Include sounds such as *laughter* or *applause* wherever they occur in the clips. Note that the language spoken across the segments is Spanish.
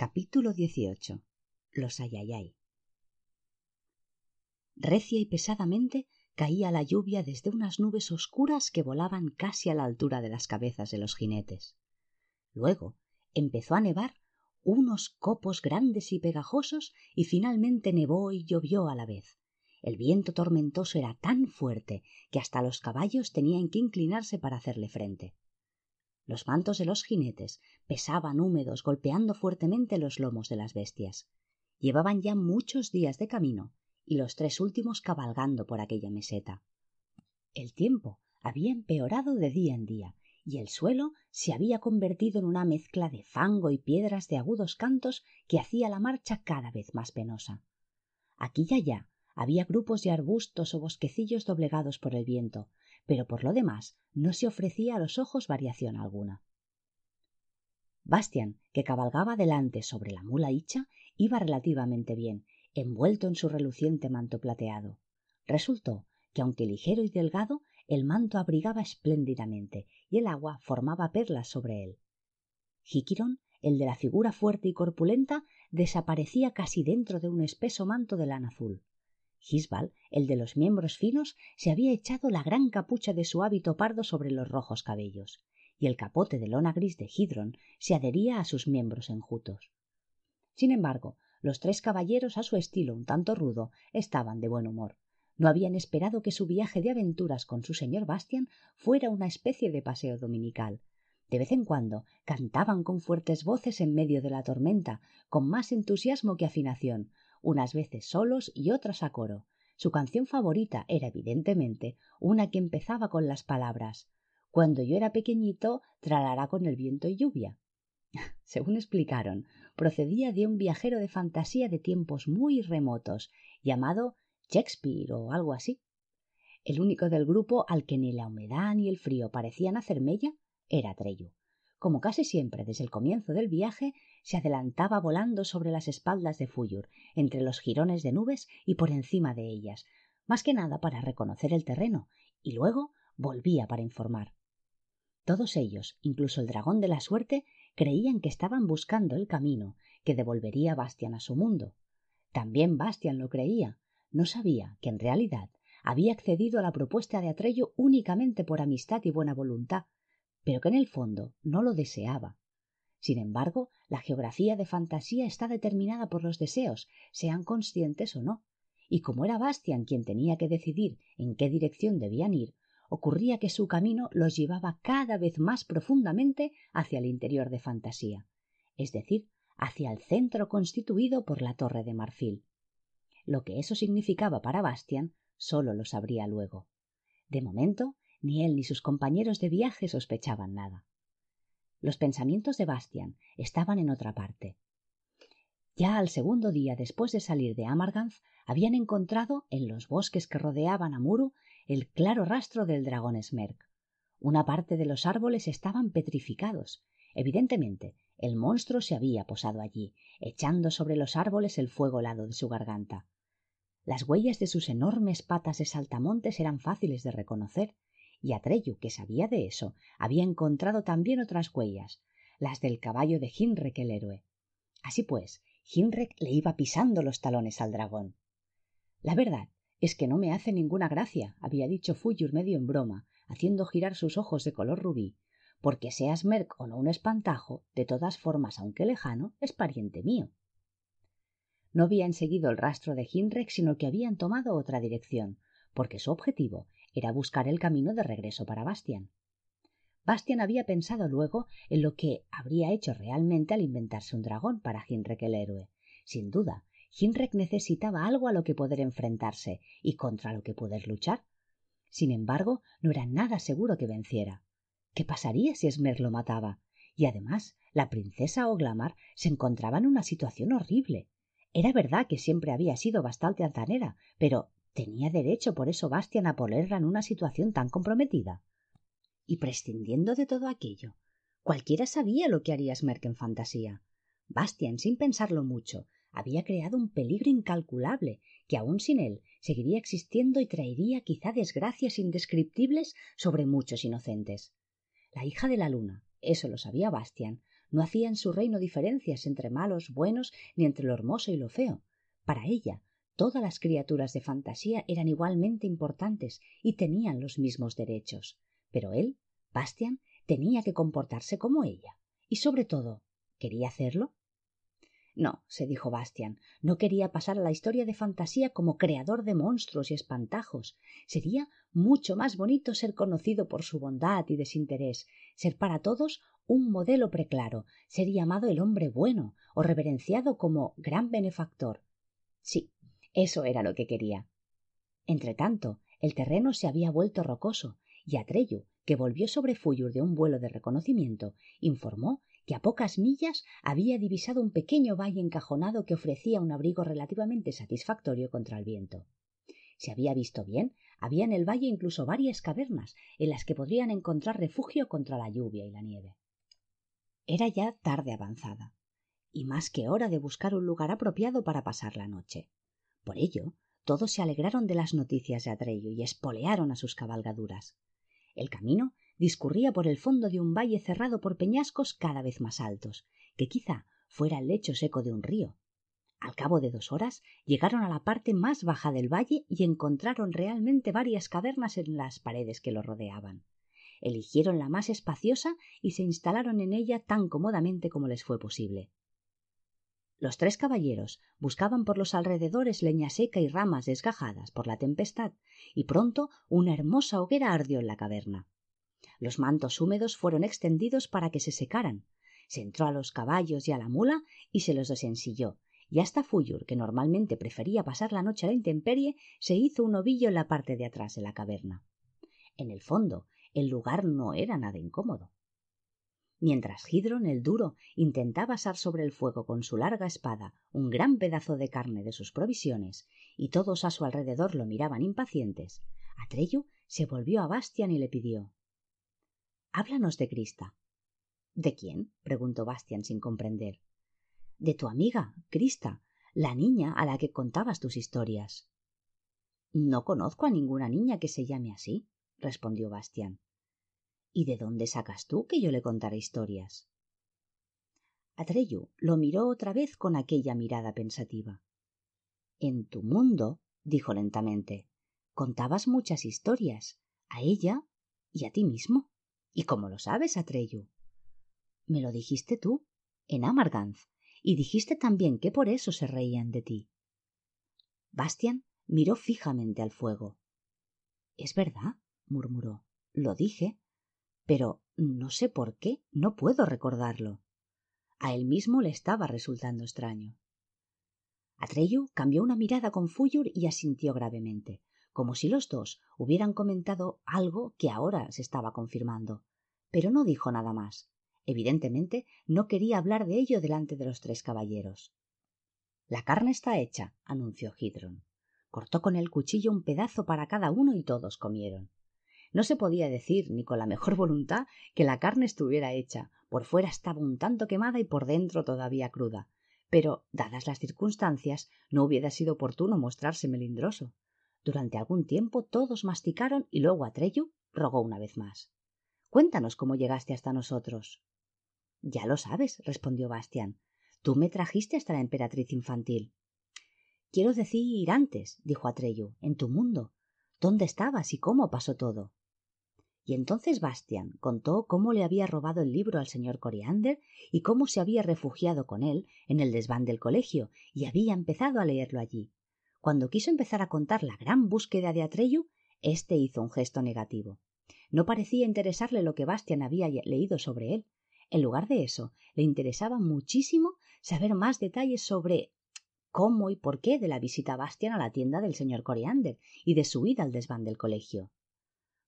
Capítulo 18 los ayayay. Recia y pesadamente caía la lluvia desde unas nubes oscuras que volaban casi a la altura de las cabezas de los jinetes. Luego empezó a nevar unos copos grandes y pegajosos y finalmente nevó y llovió a la vez. El viento tormentoso era tan fuerte que hasta los caballos tenían que inclinarse para hacerle frente. Los mantos de los jinetes pesaban húmedos golpeando fuertemente los lomos de las bestias. Llevaban ya muchos días de camino y los tres últimos cabalgando por aquella meseta. El tiempo había empeorado de día en día y el suelo se había convertido en una mezcla de fango y piedras de agudos cantos que hacía la marcha cada vez más penosa. Aquí y allá había grupos de arbustos o bosquecillos doblegados por el viento, pero por lo demás no se ofrecía a los ojos variación alguna. Bastian, que cabalgaba delante sobre la mula hicha, iba relativamente bien, envuelto en su reluciente manto plateado. Resultó que, aunque ligero y delgado, el manto abrigaba espléndidamente y el agua formaba perlas sobre él. Jiquirón, el de la figura fuerte y corpulenta, desaparecía casi dentro de un espeso manto de lana azul. Gisbal, el de los miembros finos, se había echado la gran capucha de su hábito pardo sobre los rojos cabellos, y el capote de lona gris de Hidron se adhería a sus miembros enjutos. Sin embargo, los tres caballeros, a su estilo un tanto rudo, estaban de buen humor. No habían esperado que su viaje de aventuras con su señor Bastian fuera una especie de paseo dominical. De vez en cuando cantaban con fuertes voces en medio de la tormenta, con más entusiasmo que afinación, unas veces solos y otras a coro. Su canción favorita era evidentemente una que empezaba con las palabras Cuando yo era pequeñito, tralará con el viento y lluvia. *laughs* Según explicaron, procedía de un viajero de fantasía de tiempos muy remotos, llamado Shakespeare o algo así. El único del grupo al que ni la humedad ni el frío parecían hacer mella era Treyu. Como casi siempre desde el comienzo del viaje, se adelantaba volando sobre las espaldas de Fuyur, entre los jirones de nubes y por encima de ellas, más que nada para reconocer el terreno, y luego volvía para informar. Todos ellos, incluso el dragón de la suerte, creían que estaban buscando el camino que devolvería Bastian a su mundo. También Bastian lo creía. No sabía que en realidad había accedido a la propuesta de Atrello únicamente por amistad y buena voluntad, pero que en el fondo no lo deseaba. Sin embargo, la geografía de fantasía está determinada por los deseos, sean conscientes o no, y como era Bastian quien tenía que decidir en qué dirección debían ir, ocurría que su camino los llevaba cada vez más profundamente hacia el interior de fantasía, es decir, hacia el centro constituido por la torre de marfil. Lo que eso significaba para Bastian solo lo sabría luego. De momento, ni él ni sus compañeros de viaje sospechaban nada. Los pensamientos de Bastian estaban en otra parte. Ya al segundo día después de salir de Amarganz, habían encontrado en los bosques que rodeaban a Muru el claro rastro del dragón Smerk. Una parte de los árboles estaban petrificados. Evidentemente, el monstruo se había posado allí, echando sobre los árboles el fuego helado de su garganta. Las huellas de sus enormes patas de saltamontes eran fáciles de reconocer, y Atreyu, que sabía de eso, había encontrado también otras huellas, las del caballo de Hinrek el héroe. Así pues, Hinrek le iba pisando los talones al dragón. La verdad es que no me hace ninguna gracia, había dicho Fuyur medio en broma, haciendo girar sus ojos de color rubí, porque seas Merck o no un espantajo, de todas formas, aunque lejano, es pariente mío. No habían seguido el rastro de Hinrek, sino que habían tomado otra dirección, porque su objetivo era buscar el camino de regreso para Bastian. Bastian había pensado luego en lo que habría hecho realmente al inventarse un dragón para Hinrek el héroe. Sin duda, Hinrek necesitaba algo a lo que poder enfrentarse y contra lo que poder luchar. Sin embargo, no era nada seguro que venciera. ¿Qué pasaría si Esmer lo mataba? Y además, la princesa Oglamar se encontraba en una situación horrible. Era verdad que siempre había sido bastante altanera, pero ¿tenía derecho por eso Bastian a ponerla en una situación tan comprometida? Y prescindiendo de todo aquello, cualquiera sabía lo que haría Smerk en fantasía. Bastian, sin pensarlo mucho, había creado un peligro incalculable que aun sin él seguiría existiendo y traería quizá desgracias indescriptibles sobre muchos inocentes. La hija de la luna, eso lo sabía Bastian, no hacía en su reino diferencias entre malos, buenos, ni entre lo hermoso y lo feo. Para ella, todas las criaturas de fantasía eran igualmente importantes y tenían los mismos derechos. Pero él, Bastian, tenía que comportarse como ella. Y sobre todo, ¿quería hacerlo? No, se dijo Bastian, no quería pasar a la historia de fantasía como creador de monstruos y espantajos. Sería mucho más bonito ser conocido por su bondad y desinterés, ser para todos un modelo preclaro, ser llamado el hombre bueno o reverenciado como gran benefactor. Sí, eso era lo que quería. Entretanto, el terreno se había vuelto rocoso, y Atreyu, que volvió sobre Fuyur de un vuelo de reconocimiento, informó que a pocas millas había divisado un pequeño valle encajonado que ofrecía un abrigo relativamente satisfactorio contra el viento. Si había visto bien, había en el valle incluso varias cavernas en las que podrían encontrar refugio contra la lluvia y la nieve. Era ya tarde avanzada, y más que hora de buscar un lugar apropiado para pasar la noche. Por ello, todos se alegraron de las noticias de Atreyu y espolearon a sus cabalgaduras. El camino discurría por el fondo de un valle cerrado por peñascos cada vez más altos, que quizá fuera el lecho seco de un río. Al cabo de dos horas llegaron a la parte más baja del valle y encontraron realmente varias cavernas en las paredes que lo rodeaban. Eligieron la más espaciosa y se instalaron en ella tan cómodamente como les fue posible. Los tres caballeros buscaban por los alrededores leña seca y ramas desgajadas por la tempestad, y pronto una hermosa hoguera ardió en la caverna. Los mantos húmedos fueron extendidos para que se secaran. Se entró a los caballos y a la mula y se los desensilló, y hasta Fuyur, que normalmente prefería pasar la noche a la intemperie, se hizo un ovillo en la parte de atrás de la caverna. En el fondo, el lugar no era nada incómodo. Mientras Gidron el duro intentaba asar sobre el fuego con su larga espada un gran pedazo de carne de sus provisiones, y todos a su alrededor lo miraban impacientes, Atreyu se volvió a Bastian y le pidió Háblanos de Crista. ¿De quién? preguntó Bastian sin comprender. De tu amiga, Crista, la niña a la que contabas tus historias. No conozco a ninguna niña que se llame así, respondió Bastian. ¿Y de dónde sacas tú que yo le contara historias? Atreyu lo miró otra vez con aquella mirada pensativa. En tu mundo, dijo lentamente, contabas muchas historias, a ella y a ti mismo. ¿Y cómo lo sabes, Atreyu? Me lo dijiste tú, en Amarganz, y dijiste también que por eso se reían de ti. Bastian miró fijamente al fuego. Es verdad, murmuró. Lo dije. Pero no sé por qué, no puedo recordarlo. A él mismo le estaba resultando extraño. Atreyu cambió una mirada con Fuyur y asintió gravemente como si los dos hubieran comentado algo que ahora se estaba confirmando. Pero no dijo nada más. Evidentemente no quería hablar de ello delante de los tres caballeros. La carne está hecha, anunció Gidron. Cortó con el cuchillo un pedazo para cada uno y todos comieron. No se podía decir, ni con la mejor voluntad, que la carne estuviera hecha. Por fuera estaba un tanto quemada y por dentro todavía cruda. Pero, dadas las circunstancias, no hubiera sido oportuno mostrarse melindroso. Durante algún tiempo todos masticaron y luego Atreyu rogó una vez más. Cuéntanos cómo llegaste hasta nosotros. Ya lo sabes, respondió Bastián. Tú me trajiste hasta la emperatriz infantil. Quiero decir antes, dijo Atreyu, en tu mundo. ¿Dónde estabas y cómo pasó todo? Y entonces Bastian contó cómo le había robado el libro al señor Coriander y cómo se había refugiado con él en el desván del colegio y había empezado a leerlo allí. Cuando quiso empezar a contar la gran búsqueda de Atreyu, éste hizo un gesto negativo. No parecía interesarle lo que Bastian había leído sobre él. En lugar de eso, le interesaba muchísimo saber más detalles sobre cómo y por qué de la visita Bastian a la tienda del señor Coriander y de su ida al desván del colegio.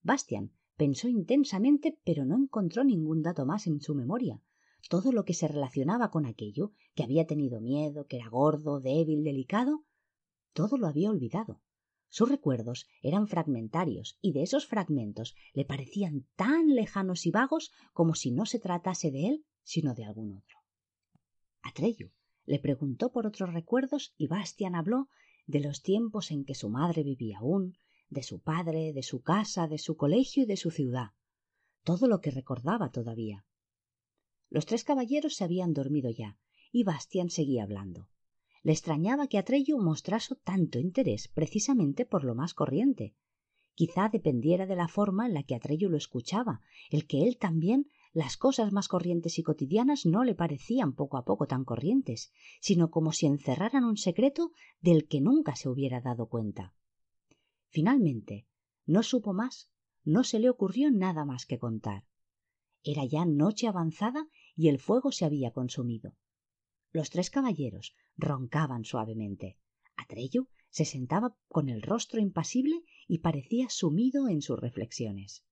Bastian pensó intensamente, pero no encontró ningún dato más en su memoria. todo lo que se relacionaba con aquello, que había tenido miedo, que era gordo, débil, delicado, todo lo había olvidado. Sus recuerdos eran fragmentarios y de esos fragmentos le parecían tan lejanos y vagos como si no se tratase de él, sino de algún otro. Atreyu le preguntó por otros recuerdos y Bastian habló de los tiempos en que su madre vivía aún, de su padre, de su casa, de su colegio y de su ciudad, todo lo que recordaba todavía. Los tres caballeros se habían dormido ya, y Bastian seguía hablando. Le extrañaba que Atreyu mostrase tanto interés precisamente por lo más corriente. Quizá dependiera de la forma en la que Atreyu lo escuchaba, el que él también las cosas más corrientes y cotidianas no le parecían poco a poco tan corrientes, sino como si encerraran un secreto del que nunca se hubiera dado cuenta. Finalmente, no supo más, no se le ocurrió nada más que contar. Era ya noche avanzada y el fuego se había consumido. Los tres caballeros roncaban suavemente. Atreyu se sentaba con el rostro impasible y parecía sumido en sus reflexiones.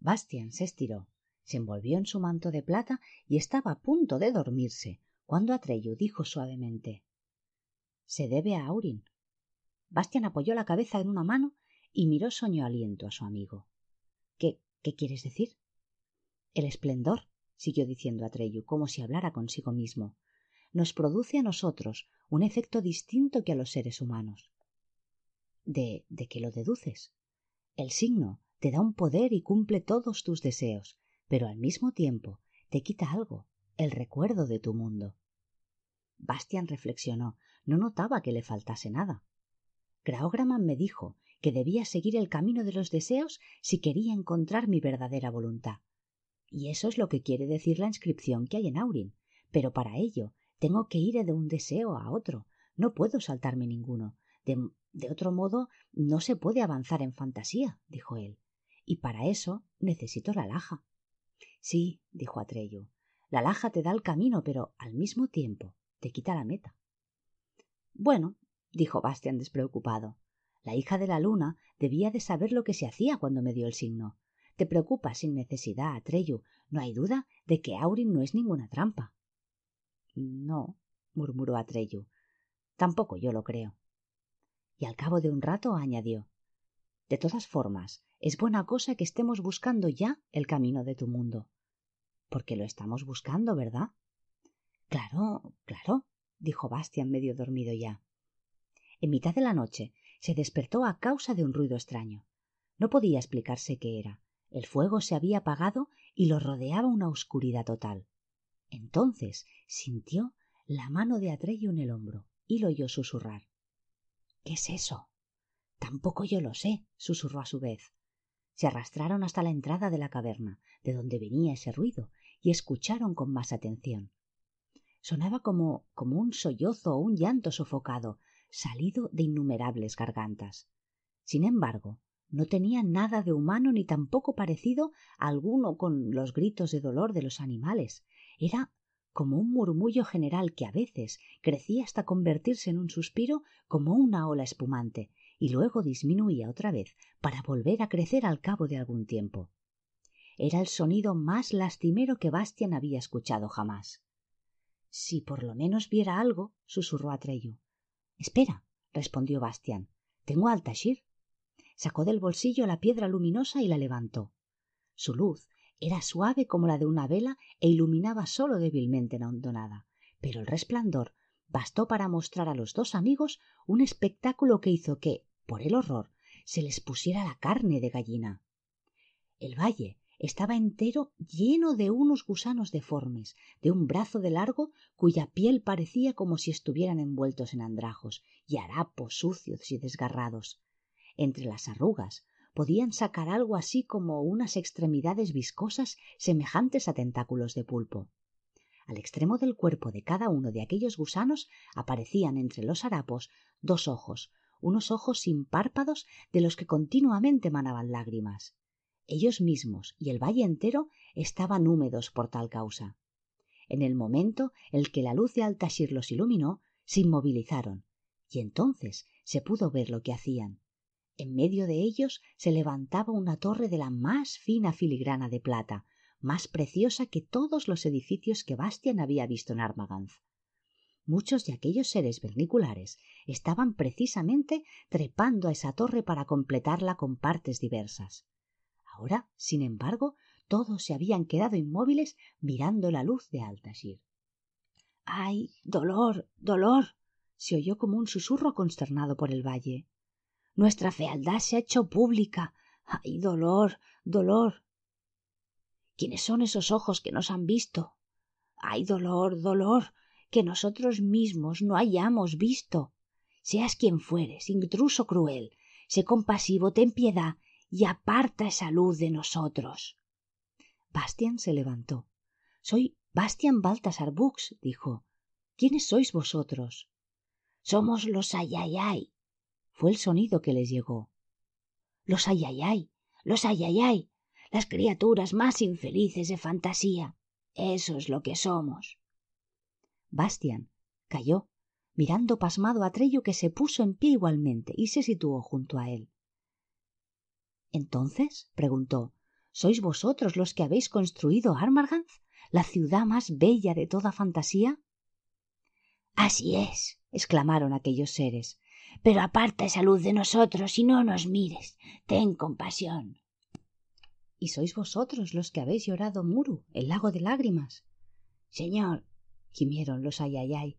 Bastian se estiró, se envolvió en su manto de plata y estaba a punto de dormirse cuando Atreyu dijo suavemente Se debe a Aurin. Bastian apoyó la cabeza en una mano y miró soñoliento a su amigo. ¿Qué, qué quieres decir? El esplendor, siguió diciendo Atreyu, como si hablara consigo mismo, nos produce a nosotros un efecto distinto que a los seres humanos. ¿De, de qué lo deduces? El signo te da un poder y cumple todos tus deseos, pero al mismo tiempo te quita algo, el recuerdo de tu mundo. Bastian reflexionó, no notaba que le faltase nada. Graograman me dijo que debía seguir el camino de los deseos si quería encontrar mi verdadera voluntad. Y eso es lo que quiere decir la inscripción que hay en Aurin. Pero para ello tengo que ir de un deseo a otro. No puedo saltarme ninguno. De, de otro modo no se puede avanzar en fantasía, dijo él. Y para eso necesito la laja. Sí, dijo Atreyu. La laja te da el camino, pero al mismo tiempo te quita la meta. Bueno, dijo Bastian despreocupado. La hija de la luna debía de saber lo que se hacía cuando me dio el signo. Te preocupas sin necesidad, Atreyu. No hay duda de que Aurin no es ninguna trampa. No, murmuró Atreyu. Tampoco yo lo creo. Y al cabo de un rato añadió De todas formas, es buena cosa que estemos buscando ya el camino de tu mundo. Porque lo estamos buscando, ¿verdad? Claro, claro, dijo Bastian medio dormido ya. En mitad de la noche se despertó a causa de un ruido extraño. No podía explicarse qué era. El fuego se había apagado y lo rodeaba una oscuridad total. Entonces sintió la mano de Atreyu en el hombro y lo oyó susurrar. ¿Qué es eso? Tampoco yo lo sé, susurró a su vez. Se arrastraron hasta la entrada de la caverna, de donde venía ese ruido, y escucharon con más atención. Sonaba como, como un sollozo o un llanto sofocado, salido de innumerables gargantas. Sin embargo, no tenía nada de humano ni tampoco parecido alguno con los gritos de dolor de los animales, era como un murmullo general que a veces crecía hasta convertirse en un suspiro como una ola espumante y luego disminuía otra vez para volver a crecer al cabo de algún tiempo. Era el sonido más lastimero que Bastian había escuchado jamás. Si por lo menos viera algo, susurró Atreyu. Espera, respondió Bastian. Tengo al Tashir. Sacó del bolsillo la piedra luminosa y la levantó. Su luz era suave como la de una vela e iluminaba sólo débilmente la hondonada, pero el resplandor bastó para mostrar a los dos amigos un espectáculo que hizo que, por el horror, se les pusiera la carne de gallina. El valle estaba entero lleno de unos gusanos deformes, de un brazo de largo cuya piel parecía como si estuvieran envueltos en andrajos y harapos sucios y desgarrados. Entre las arrugas podían sacar algo así como unas extremidades viscosas semejantes a tentáculos de pulpo. Al extremo del cuerpo de cada uno de aquellos gusanos aparecían entre los harapos dos ojos, unos ojos sin párpados de los que continuamente manaban lágrimas. Ellos mismos y el valle entero estaban húmedos por tal causa. En el momento en que la luz de Altashir los iluminó, se inmovilizaron, y entonces se pudo ver lo que hacían. En medio de ellos se levantaba una torre de la más fina filigrana de plata, más preciosa que todos los edificios que Bastian había visto en Armaganz. Muchos de aquellos seres verniculares estaban precisamente trepando a esa torre para completarla con partes diversas. Ahora, sin embargo, todos se habían quedado inmóviles mirando la luz de Altashir. ¡Ay! dolor. dolor. se oyó como un susurro consternado por el valle. Nuestra fealdad se ha hecho pública. ¡Ay! dolor. dolor. ¿Quiénes son esos ojos que nos han visto? ¡Ay! dolor. dolor que nosotros mismos no hayamos visto. Seas quien fueres, intruso cruel, sé compasivo, ten piedad y aparta esa luz de nosotros. Bastian se levantó. Soy Bastian Baltasar Bux, dijo. ¿Quiénes sois vosotros? Somos los ayayay. Fue el sonido que les llegó. Los ayayay, los ayayay, las criaturas más infelices de fantasía. Eso es lo que somos. Bastian cayó, mirando pasmado a Trello que se puso en pie igualmente y se situó junto a él. Entonces, preguntó, ¿sois vosotros los que habéis construido Armarganz, la ciudad más bella de toda fantasía? Así es, exclamaron aquellos seres. Pero aparta esa luz de nosotros y no nos mires. Ten compasión. ¿Y sois vosotros los que habéis llorado Muru, el lago de lágrimas? Señor, gimieron los ayayay.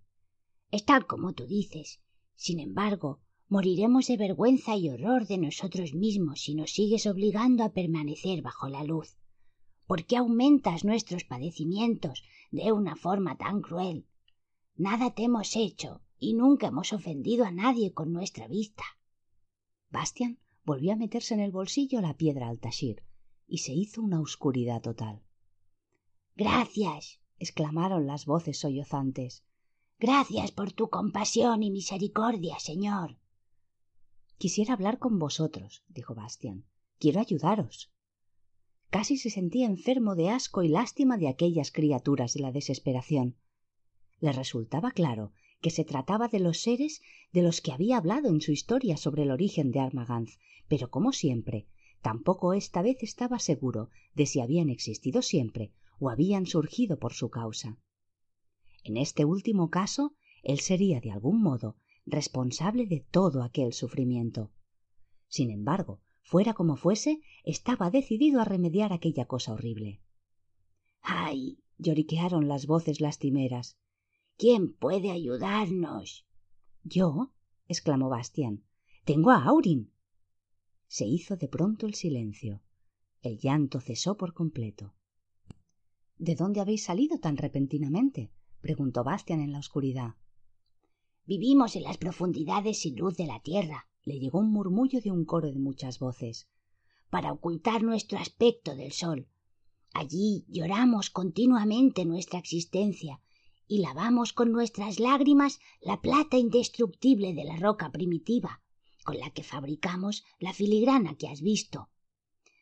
Es tal como tú dices. Sin embargo, moriremos de vergüenza y horror de nosotros mismos si nos sigues obligando a permanecer bajo la luz. ¿Por qué aumentas nuestros padecimientos de una forma tan cruel? Nada te hemos hecho y nunca hemos ofendido a nadie con nuestra vista. Bastian volvió a meterse en el bolsillo la piedra al tashir y se hizo una oscuridad total. Gracias, exclamaron las voces sollozantes. Gracias por tu compasión y misericordia, señor. Quisiera hablar con vosotros, dijo Bastian. Quiero ayudaros. Casi se sentía enfermo de asco y lástima de aquellas criaturas de la desesperación. Le resultaba claro que se trataba de los seres de los que había hablado en su historia sobre el origen de Armaganz, pero como siempre, tampoco esta vez estaba seguro de si habían existido siempre o habían surgido por su causa. En este último caso, él sería de algún modo responsable de todo aquel sufrimiento. Sin embargo, fuera como fuese, estaba decidido a remediar aquella cosa horrible. ¡Ay! lloriquearon las voces lastimeras. ¿Quién puede ayudarnos? Yo, exclamó Bastián. Tengo a Aurin. Se hizo de pronto el silencio. El llanto cesó por completo. ¿De dónde habéis salido tan repentinamente? preguntó Bastian en la oscuridad. Vivimos en las profundidades sin luz de la tierra, le llegó un murmullo de un coro de muchas voces, para ocultar nuestro aspecto del sol. Allí lloramos continuamente nuestra existencia y lavamos con nuestras lágrimas la plata indestructible de la roca primitiva, con la que fabricamos la filigrana que has visto.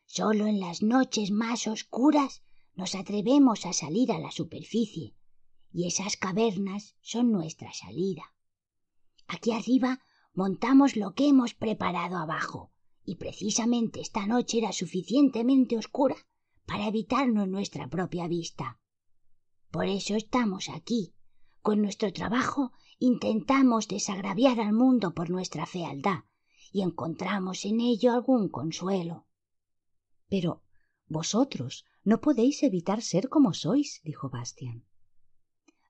Solo en las noches más oscuras nos atrevemos a salir a la superficie y esas cavernas son nuestra salida. Aquí arriba montamos lo que hemos preparado abajo y precisamente esta noche era suficientemente oscura para evitarnos nuestra propia vista. Por eso estamos aquí. Con nuestro trabajo intentamos desagraviar al mundo por nuestra fealdad y encontramos en ello algún consuelo. Pero vosotros no podéis evitar ser como sois, dijo Bastian.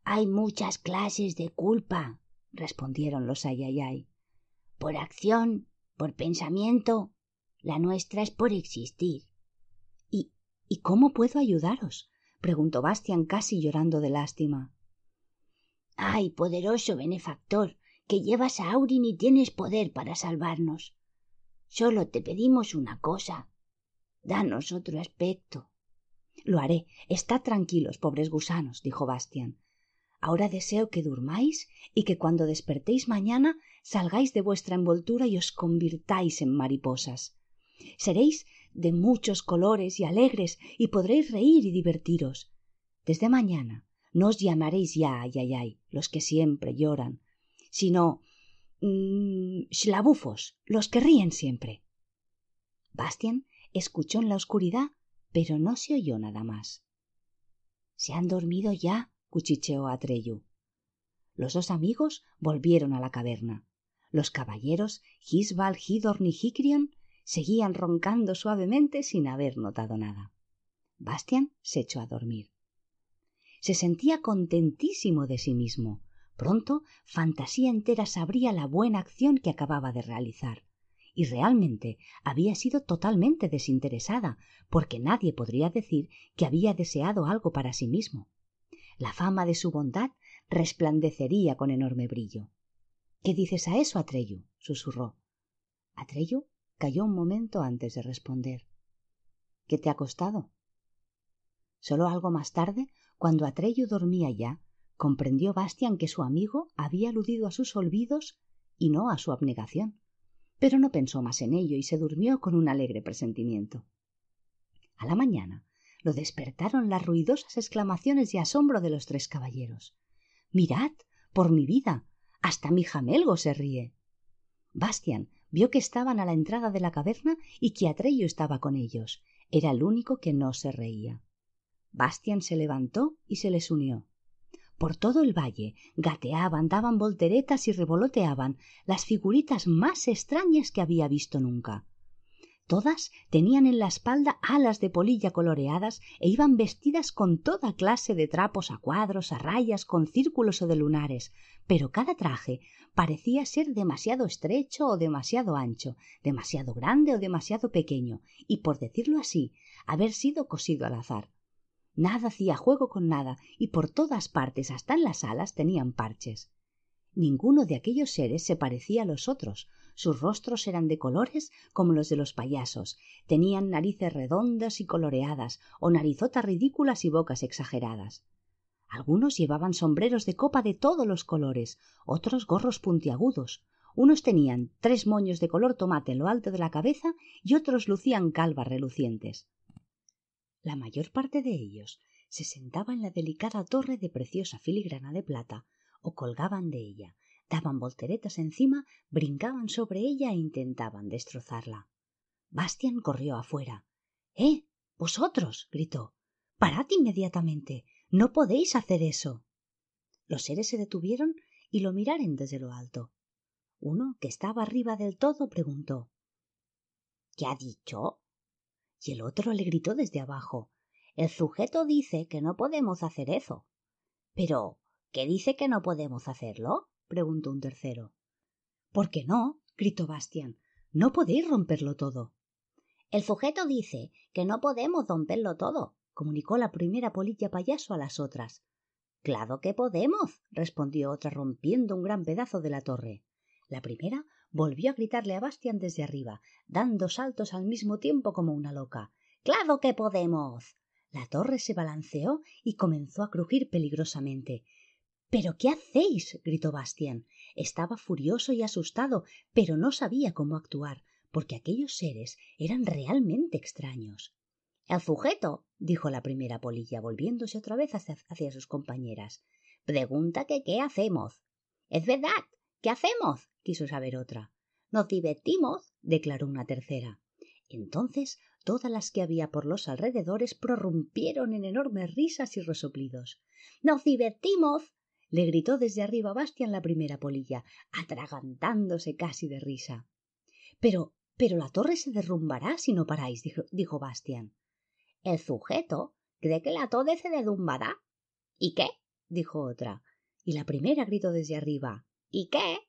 Hay muchas clases de culpa, respondieron los ayayay. Por acción, por pensamiento, la nuestra es por existir. ¿Y, ¿y cómo puedo ayudaros? preguntó Bastian casi llorando de lástima. Ay, poderoso benefactor, que llevas a Aurin y tienes poder para salvarnos. Solo te pedimos una cosa. Danos otro aspecto. Lo haré. Estad tranquilos, pobres gusanos, dijo Bastian. Ahora deseo que durmáis y que cuando despertéis mañana salgáis de vuestra envoltura y os convirtáis en mariposas. Seréis de muchos colores y alegres y podréis reír y divertiros. Desde mañana no os llamaréis ya ayayay, los que siempre lloran, sino mmm, los que ríen siempre. Bastian escuchó en la oscuridad pero no se oyó nada más. Se han dormido ya, cuchicheó Atreyu. Los dos amigos volvieron a la caverna. Los caballeros Hisbal, Hidorn y Hicrion seguían roncando suavemente sin haber notado nada. Bastian se echó a dormir. Se sentía contentísimo de sí mismo. Pronto fantasía entera sabría la buena acción que acababa de realizar. Y realmente había sido totalmente desinteresada, porque nadie podría decir que había deseado algo para sí mismo. La fama de su bondad resplandecería con enorme brillo. ¿Qué dices a eso, Atreyu? susurró. Atreyu calló un momento antes de responder. ¿Qué te ha costado? Solo algo más tarde, cuando Atreyu dormía ya, comprendió Bastian que su amigo había aludido a sus olvidos y no a su abnegación. Pero no pensó más en ello y se durmió con un alegre presentimiento. A la mañana lo despertaron las ruidosas exclamaciones de asombro de los tres caballeros. Mirad, por mi vida, hasta mi jamelgo se ríe. Bastian vio que estaban a la entrada de la caverna y que Atreyu estaba con ellos. Era el único que no se reía. Bastian se levantó y se les unió. Por todo el valle gateaban, daban volteretas y revoloteaban las figuritas más extrañas que había visto nunca. Todas tenían en la espalda alas de polilla coloreadas e iban vestidas con toda clase de trapos a cuadros, a rayas, con círculos o de lunares, pero cada traje parecía ser demasiado estrecho o demasiado ancho, demasiado grande o demasiado pequeño, y por decirlo así, haber sido cosido al azar. Nada hacía juego con nada, y por todas partes, hasta en las alas, tenían parches. Ninguno de aquellos seres se parecía a los otros. Sus rostros eran de colores como los de los payasos. Tenían narices redondas y coloreadas, o narizotas ridículas y bocas exageradas. Algunos llevaban sombreros de copa de todos los colores, otros gorros puntiagudos. Unos tenían tres moños de color tomate en lo alto de la cabeza y otros lucían calvas relucientes. La mayor parte de ellos se sentaba en la delicada torre de preciosa filigrana de plata, o colgaban de ella, daban volteretas encima, brincaban sobre ella e intentaban destrozarla. Bastian corrió afuera. ¡Eh! ¡Vosotros! gritó. Parad inmediatamente. No podéis hacer eso. Los seres se detuvieron y lo miraron desde lo alto. Uno, que estaba arriba del todo, preguntó ¿Qué ha dicho? y el otro le gritó desde abajo El sujeto dice que no podemos hacer eso. Pero, ¿qué dice que no podemos hacerlo? Preguntó un tercero. ¿Por qué no? gritó Bastian. No podéis romperlo todo. El sujeto dice que no podemos romperlo todo, comunicó la primera polilla payaso a las otras. Claro que podemos, respondió otra rompiendo un gran pedazo de la torre. La primera volvió a gritarle a Bastian desde arriba, dando saltos al mismo tiempo como una loca. ¡Claro que podemos! La torre se balanceó y comenzó a crujir peligrosamente. ¿Pero qué hacéis? gritó Bastian. Estaba furioso y asustado, pero no sabía cómo actuar, porque aquellos seres eran realmente extraños. El sujeto, dijo la primera polilla, volviéndose otra vez hacia, hacia sus compañeras, pregunta que qué hacemos. Es verdad, ¿Qué hacemos? quiso saber otra. Nos divertimos, declaró una tercera. Entonces todas las que había por los alrededores prorrumpieron en enormes risas y resoplidos. Nos divertimos. Le gritó desde arriba Bastian la primera polilla, atragantándose casi de risa. Pero, pero la torre se derrumbará si no paráis, dijo, Bastian. El sujeto cree que la torre se derrumbará. ¿Y qué? dijo otra. Y la primera gritó desde arriba. ¿Y qué?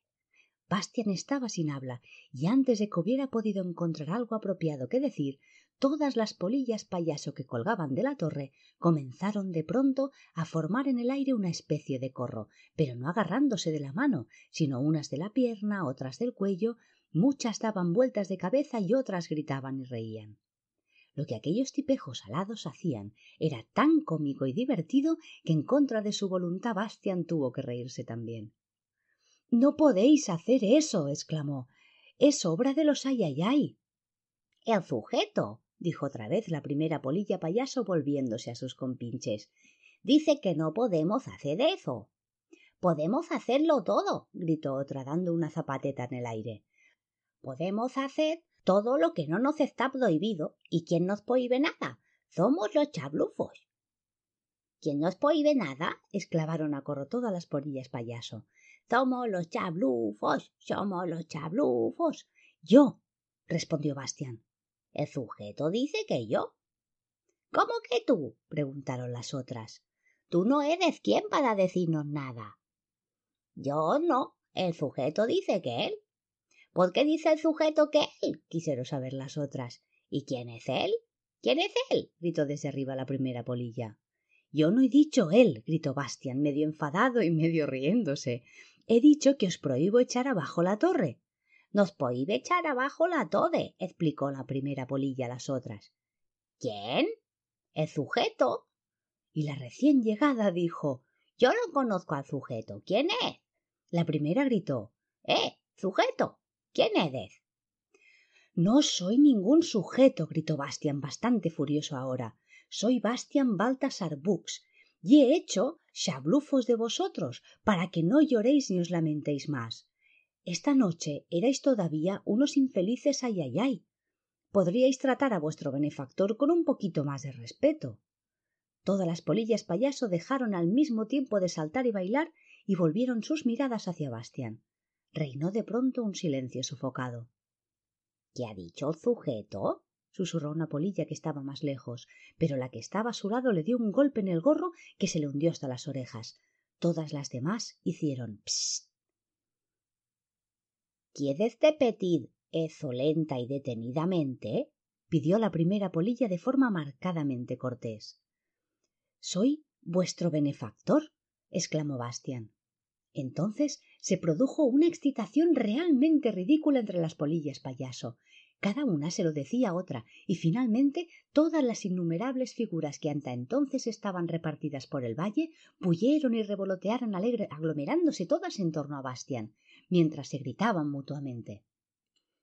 Bastian estaba sin habla, y antes de que hubiera podido encontrar algo apropiado que decir, todas las polillas payaso que colgaban de la torre comenzaron de pronto a formar en el aire una especie de corro, pero no agarrándose de la mano, sino unas de la pierna, otras del cuello, muchas daban vueltas de cabeza y otras gritaban y reían. Lo que aquellos tipejos alados hacían era tan cómico y divertido que en contra de su voluntad Bastian tuvo que reírse también. No podéis hacer eso. exclamó. Es obra de los ayayay. El sujeto, dijo otra vez la primera polilla payaso volviéndose a sus compinches. Dice que no podemos hacer eso. Podemos hacerlo todo, gritó otra dando una zapateta en el aire. Podemos hacer todo lo que no nos está prohibido. ¿Y quién nos prohíbe nada? Somos los chablufos. ¿Quién nos prohíbe nada? exclamaron a coro todas las polillas payaso. Somos los chablufos, somos los chablufos. Yo, respondió Bastián. El sujeto dice que yo. ¿Cómo que tú? preguntaron las otras. Tú no eres quien para decirnos nada. Yo no. El sujeto dice que él. ¿Por qué dice el sujeto que él? quisieron saber las otras. ¿Y quién es él? ¿Quién es él? gritó desde arriba la primera polilla. Yo no he dicho él, gritó Bastian, medio enfadado y medio riéndose. He dicho que os prohíbo echar abajo la torre. Nos prohíbe echar abajo la torre, explicó la primera polilla a las otras. ¿Quién? El sujeto. Y la recién llegada dijo Yo no conozco al sujeto. ¿Quién es? La primera gritó Eh, sujeto. ¿Quién eres? No soy ningún sujeto, gritó Bastian bastante furioso ahora soy Bastian Baltasar Bux, y he hecho chablufos de vosotros, para que no lloréis ni os lamentéis más. Esta noche erais todavía unos infelices ay ay ay. Podríais tratar a vuestro benefactor con un poquito más de respeto. Todas las polillas payaso dejaron al mismo tiempo de saltar y bailar y volvieron sus miradas hacia Bastian. Reinó de pronto un silencio sofocado. ¿Qué ha dicho el sujeto? susurró una polilla que estaba más lejos, pero la que estaba a su lado le dio un golpe en el gorro que se le hundió hasta las orejas. Todas las demás hicieron. ¿Quieres repetir eso lenta y detenidamente? pidió la primera polilla de forma marcadamente cortés. Soy vuestro benefactor, exclamó Bastian. Entonces se produjo una excitación realmente ridícula entre las polillas payaso, cada una se lo decía a otra, y finalmente todas las innumerables figuras que hasta entonces estaban repartidas por el valle bullieron y revolotearon alegre, aglomerándose todas en torno a Bastián, mientras se gritaban mutuamente.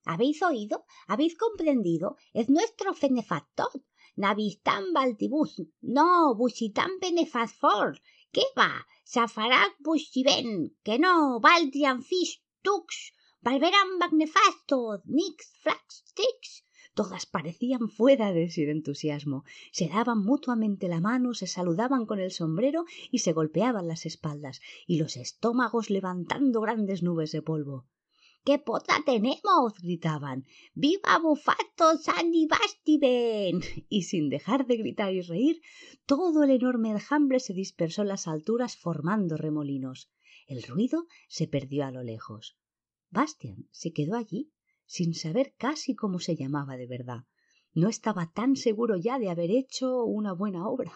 ¿Habéis oído? ¿Habéis comprendido? Es nuestro benefactor. Navistán Baltibus. No, Busitán benefactor. ¿Qué va? Safarak Bushiben. Que no, Baldian Fish Tux. Valverán Magnefasto, Nix, Flax. Todas parecían fuera de sí de entusiasmo. Se daban mutuamente la mano, se saludaban con el sombrero y se golpeaban las espaldas, y los estómagos levantando grandes nubes de polvo. ¡Qué pota tenemos! gritaban. ¡Viva Bufato Sandy Bastiben! Y sin dejar de gritar y reír, todo el enorme enjambre se dispersó en las alturas formando remolinos. El ruido se perdió a lo lejos. Bastian se quedó allí sin saber casi cómo se llamaba de verdad. No estaba tan seguro ya de haber hecho una buena obra.